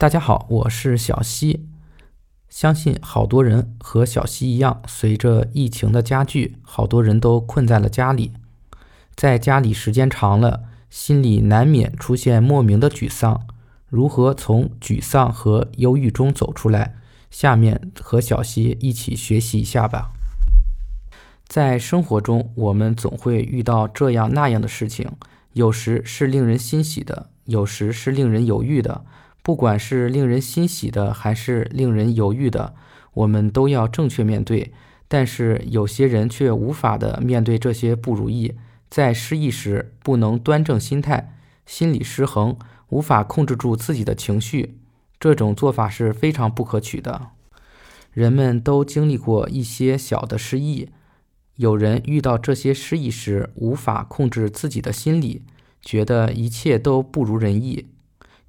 大家好，我是小溪。相信好多人和小溪一样，随着疫情的加剧，好多人都困在了家里。在家里时间长了，心里难免出现莫名的沮丧。如何从沮丧和忧郁中走出来？下面和小溪一起学习一下吧。在生活中，我们总会遇到这样那样的事情，有时是令人欣喜的，有时是令人犹豫的。不管是令人欣喜的，还是令人犹豫的，我们都要正确面对。但是有些人却无法的面对这些不如意，在失意时不能端正心态，心理失衡，无法控制住自己的情绪，这种做法是非常不可取的。人们都经历过一些小的失意，有人遇到这些失意时无法控制自己的心理，觉得一切都不如人意。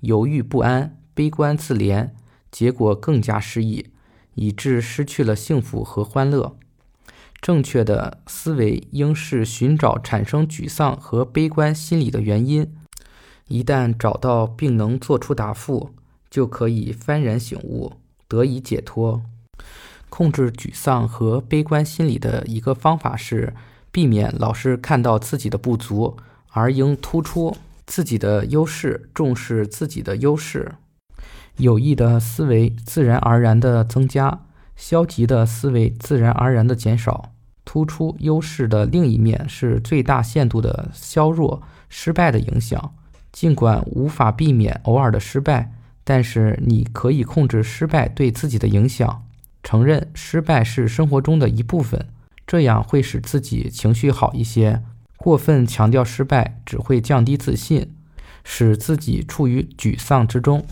犹豫不安、悲观自怜，结果更加失意，以致失去了幸福和欢乐。正确的思维应是寻找产生沮丧和悲观心理的原因，一旦找到并能做出答复，就可以幡然醒悟，得以解脱。控制沮丧和悲观心理的一个方法是，避免老是看到自己的不足，而应突出。自己的优势，重视自己的优势，有益的思维自然而然的增加，消极的思维自然而然的减少。突出优势的另一面是最大限度的削弱失败的影响。尽管无法避免偶尔的失败，但是你可以控制失败对自己的影响。承认失败是生活中的一部分，这样会使自己情绪好一些。过分强调失败只会降低自信，使自己处于沮丧之中。